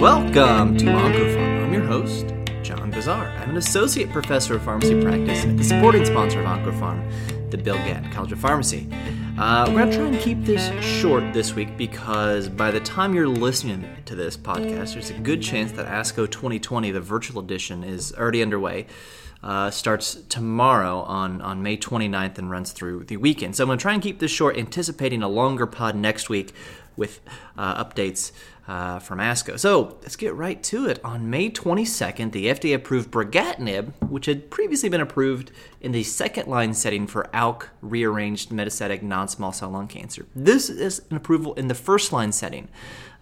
Welcome to OncoPharm. I'm your host, John Bossaer. I'm an associate professor of pharmacy practice at the supporting sponsor of OncoPharm, the Bill Gatton College of Pharmacy. Uh, we're going to try and keep this short this week because by the time you're listening to this podcast, there's a good chance that ASCO 2020, the virtual edition, is already underway. Uh, starts tomorrow on, on May 29th and runs through the weekend. So I'm going to try and keep this short, anticipating a longer pod next week with uh, updates uh, from ASCO. So let's get right to it. On May 22nd, the FDA approved brigatinib, which had previously been approved in the second line setting for ALK rearranged metastatic non small cell lung cancer. This is an approval in the first line setting.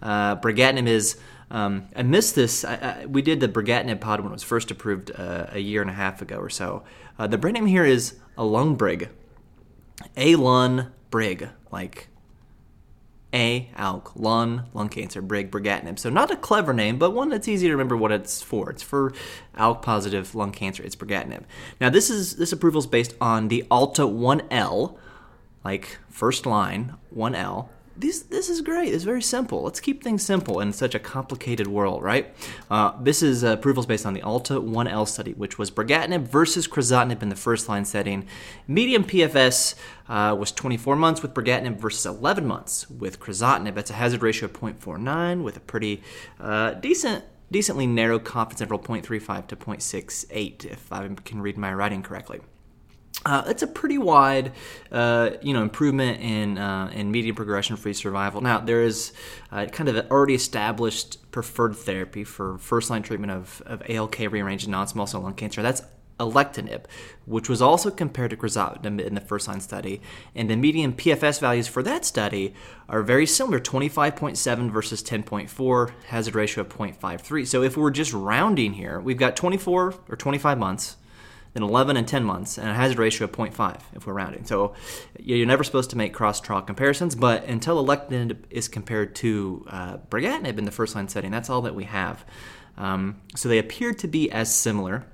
Uh, brigatinib is um, I missed this. I, I, we did the brigatinib pod when it was first approved uh, a year and a half ago or so. Uh, the brand name here is Alunbrig. A-Lun Brig, like A, ALK, lung, lung cancer, Brig, brigatinib. So not a clever name, but one that's easy to remember what it's for. It's for ALK positive lung cancer. It's brigatinib. Now this is this approval is based on the Alta 1L, like first line 1L this this is great. It's very simple. Let's keep things simple in such a complicated world, right? Uh, this is uh, approvals based on the Alta 1L study, which was brigatinib versus crizotinib in the first line setting. Median PFS uh, was 24 months with brigatinib versus 11 months with crizotinib. That's a hazard ratio of 0.49 with a pretty uh, decent decently narrow confidence interval 0.35 to 0.68 if I can read my writing correctly. Uh, it's a pretty wide, uh, you know, improvement in uh, in median progression-free survival. Now there is uh, kind of an already established preferred therapy for first-line treatment of, of ALK rearranged non-small cell lung cancer. That's alectinib, which was also compared to crizotinib in the first-line study, and the median PFS values for that study are very similar: 25.7 versus 10.4, hazard ratio of 0.53. So if we're just rounding here, we've got 24 or 25 months then 11 and 10 months, and a hazard ratio of 0.5 if we're rounding. So you're never supposed to make cross trial comparisons, but until alectinib is compared to uh, brigatinib in the first line setting, that's all that we have. Um, so they appear to be as similar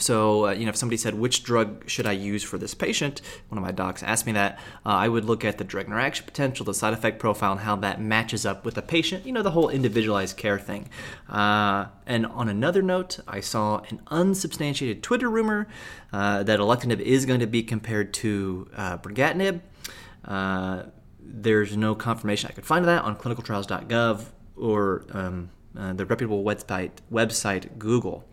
so, uh, you know, if somebody said, which drug should I use for this patient? One of my docs asked me that. Uh, I would look at the drug interaction potential, the side effect profile, and how that matches up with the patient, you know, the whole individualized care thing. Uh, and on another note, I saw an unsubstantiated Twitter rumor uh, that alectinib is going to be compared to uh, brigatinib. Uh, there's no confirmation I could find of that on clinicaltrials.gov or um, the reputable website, website Google.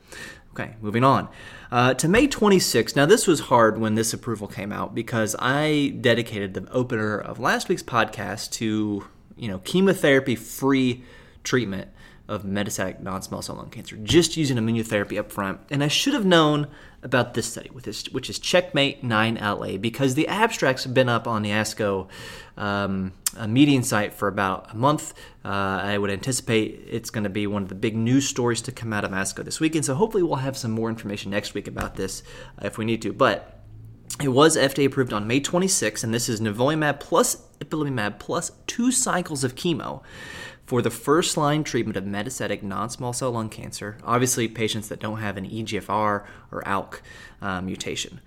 Okay, moving on. Uh, to May 26th. Now, this was hard when this approval came out because I dedicated the opener of last week's podcast to, you know, chemotherapy free treatment of metastatic non-small cell lung cancer, just using immunotherapy up front. And I should have known about this study, which is Checkmate 9LA, because the abstracts have been up on the ASCO um, meeting site for about a month. Uh, I would anticipate it's going to be one of the big news stories to come out of ASCO this weekend. So hopefully we'll have some more information next week about this uh, if we need to. But it was FDA approved on May 26, and this is nivolumab plus ipilimumab plus two cycles of chemo for the first line treatment of metastatic non small cell lung cancer, obviously, patients that don't have an EGFR or ALK uh, mutation.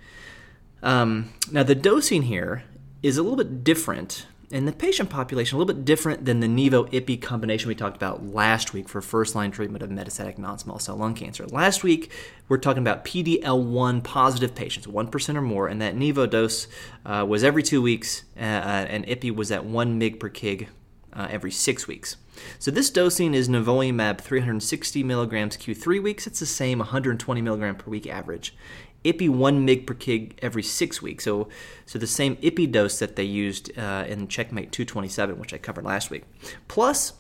Um, now, the dosing here is a little bit different in the patient population, a little bit different than the Nivo IPI combination we talked about last week for first line treatment of metastatic non small cell lung cancer. Last week, we're talking about PDL1 positive patients, 1% or more, and that Nivo dose uh, was every two weeks, uh, uh and IPI was at 1 mg per kg uh, every six weeks. So this dosing is nivolumab 360 milligrams Q3 weeks. It's the same 120 milligram per week average. IPI 1 mg per kg every six weeks. So, so the same IPI dose that they used uh, in Checkmate 227, which I covered last week, plus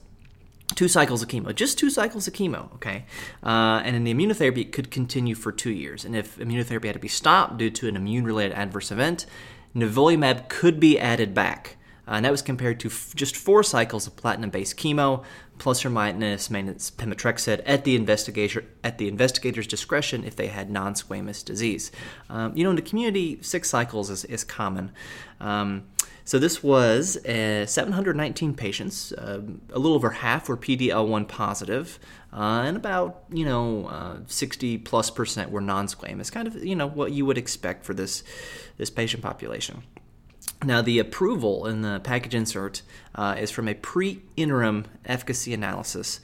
two cycles of chemo, just two cycles of chemo, okay? Uh, and then the immunotherapy could continue for two years. And if immunotherapy had to be stopped due to an immune related adverse event, nivolumab could be added back. Uh, and that was compared to f- just four cycles of platinum-based chemo, plus or minus maintenance pemetrexed at the investigator at the investigator's discretion if they had non-squamous disease. Um, you know, in the community, six cycles is, is common. Um, so this was uh, 719 patients. Uh, a little over half were PDL1 positive, uh, and about you know uh, 60 plus percent were non-squamous. Kind of you know what you would expect for this this patient population. Now, the approval in the package insert uh, is from a pre interim efficacy analysis.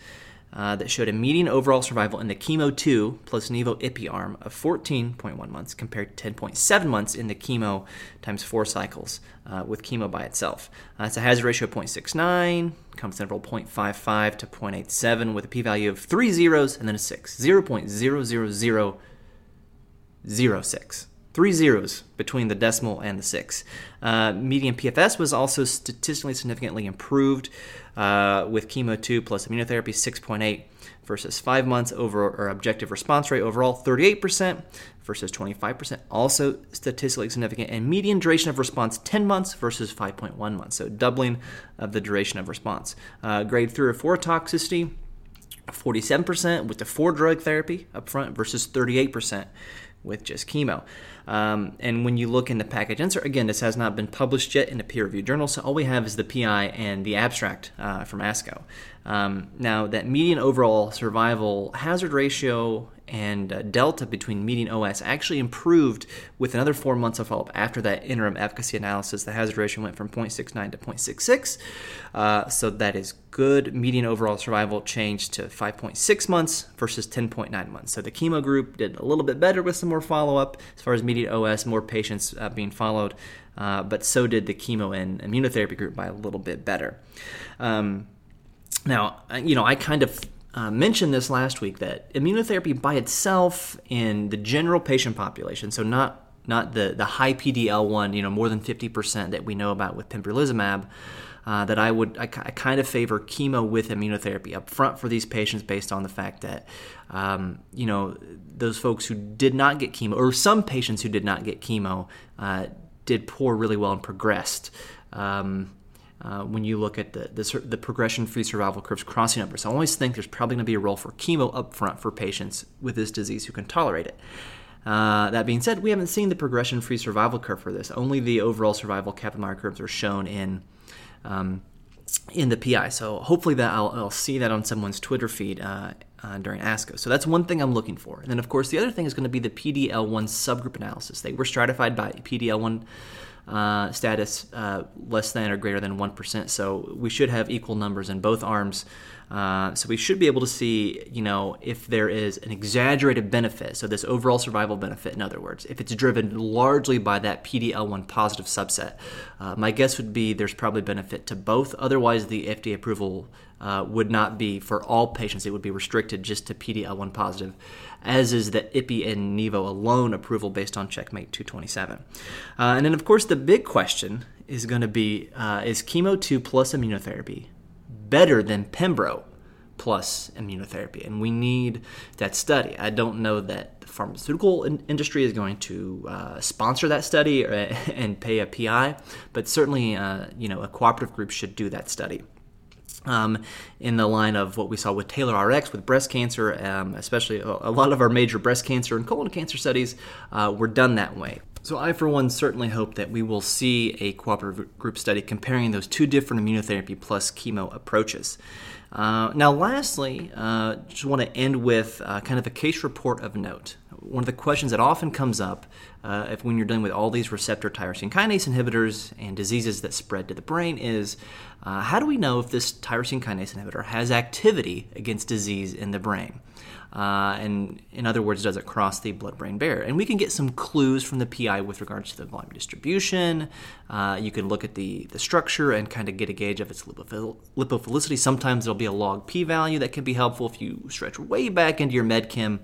uh, that showed a median overall survival in the chemo 2 plus Nivo IPI arm of 14.1 months compared to 10.7 months in the chemo times four cycles uh, with chemo by itself. Uh, it's a hazard ratio of 0.69, confidence interval 0.55 to 0.87 with a p value of three zeros and then a 6. 0.00006 three zeros between the decimal and the six. Uh, median PFS was also statistically significantly improved uh, with chemo 2 plus immunotherapy 6.8 versus 5 months over or objective response rate overall 38% versus 25% also statistically significant and median duration of response 10 months versus 5.1 months so doubling of the duration of response uh, grade 3 or 4 toxicity 47% with the four drug therapy up front versus 38% with just chemo. Um, and when you look in the package insert, again, this has not been published yet in a peer reviewed journal, so all we have is the PI and the abstract uh, from ASCO. Um, now, that median overall survival hazard ratio and uh, delta between median OS actually improved with another four months of follow up after that interim efficacy analysis. The hazard ratio went from 0.69 to 0.66, uh, so that is good. Median overall survival changed to 5.6 months versus 10.9 months. So the chemo group did a little bit better with some more follow up as far as median OS, more patients uh, being followed. Uh, but so did the chemo and immunotherapy group by a little bit better. Um, now, you know, I kind of uh, mentioned this last week that immunotherapy by itself in the general patient population, so not not the, the high PDL1, you know, more than 50% that we know about with pembrolizumab, uh, that I would, I, I, kind of favor chemo with immunotherapy up front for these patients based on the fact that, um, you know, those folks who did not get chemo, or some patients who did not get chemo, uh, did poor really well and progressed. Um, uh, when you look at the, the, the progression-free survival curves crossing over. So I always think there's probably going to be a role for chemo up front for patients with this disease who can tolerate it. Uh, that being said, we haven't seen the progression-free survival curve for this. Only the overall survival Kaplan-Meier curves are shown in um, in the PI. So hopefully that I'll, I'll, see that on someone's Twitter feed uh, uh, during ASCO. So that's one thing I'm looking for. And then of course the other thing is going to be the PDL1 subgroup analysis. They were stratified by PDL1 uh, status uh, less than or greater than 1%. So we should have equal numbers in both arms. Uh, so we should be able to see, you know, if there is an exaggerated benefit. So this overall survival benefit, in other words, if it's driven largely by that PDL1 positive subset. Uh, my guess would be there's probably benefit to both. Otherwise, the FDA approval uh, would not be for all patients. It would be restricted just to PDL1 positive as is the IPI and NIVO alone approval based on Checkmate 227. Uh, and then, of course, the big question is going to be uh, is chemo 2 plus immunotherapy better than Pembro plus immunotherapy? And we need that study. I don't know that the pharmaceutical in- industry is going to uh, sponsor that study or, and pay a PI, but certainly, uh, you know, a cooperative group should do that study um, in the line of what we saw with TAILORx with breast cancer, um, especially a, lot of our major breast cancer and colon cancer studies uh, were done that way. So, I, for one, certainly hope that we will see a cooperative group study comparing those two different immunotherapy plus chemo approaches. Uh, now, lastly, uh, just want to end with uh, kind of a case report of note. One of the questions that often comes up uh, if when you're dealing with all these receptor tyrosine kinase inhibitors and diseases that spread to the brain is uh, how do we know if this tyrosine kinase inhibitor has activity against disease in the brain? Uh, and in other words, does it cross the blood-brain barrier? And we can get some clues from the PI with regards to the volume distribution. Uh, you can look at the, the structure and kind of get a gauge of its lipophil- lipophilicity. Sometimes there'll be a log p-value that can be helpful if you stretch way back into your medchem.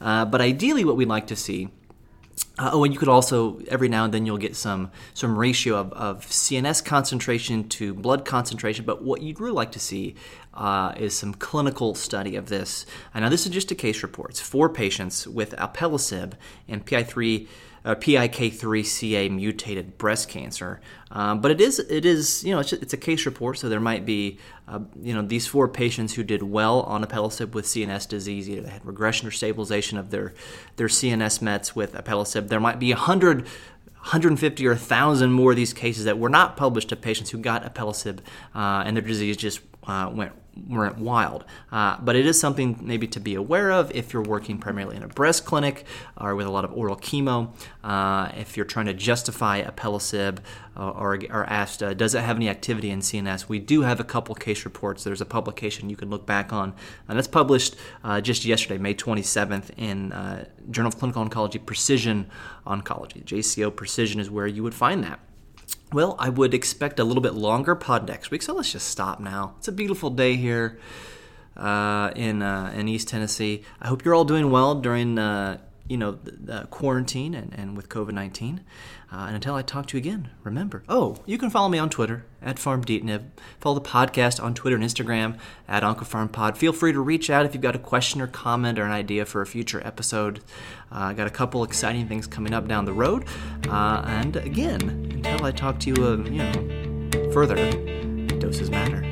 Uh, but ideally, what we'd like to see uh, oh, and you could also every now and then you'll get some some ratio of, of CNS concentration to blood concentration. But what you'd really like to see uh, is some clinical study of this. I know this is just a case report. It's four patients with alpelisib and PI3 uh, PIK3CA mutated breast cancer. Um, but it is it is you know it's, it's, a case report, so there might be uh, you know these four patients who did well on alpelisib with CNS disease, either they had regression or stabilization of their their CNS mets with alpelisib. There might be a hundred 150 or 1,000 more of these cases that were not published of patients who got alpelisib uh, and their disease just uh, went went wild. Uh, but it is something maybe to be aware of if you're working primarily in a breast clinic or with a lot of oral chemo. Uh, if you're trying to justify a uh, or, or asked, uh, does it have any activity in CNS? We do have a couple case reports. There's a publication you can look back on, and that's published uh, just yesterday, May 27th, in uh, Journal of Clinical Oncology Precision Oncology. JCO Precision is where you would find that. Well, I would expect a little bit longer pod next week, so let's just stop now. It's a beautiful day here uh, in uh, in East Tennessee. I hope you're all doing well during uh, you know quarantine and, and with COVID nineteen. Uh, and until I talk to you again, remember, oh, you can follow me on Twitter at FarmDeetnib. Follow the podcast on Twitter and Instagram at OncoPharmPod. Feel free to reach out if you've got a question or comment or an idea for a future episode. Uh, I got a couple exciting things coming up down the road. Uh, and again, until I talk to you, uh, you know, further, doses matter.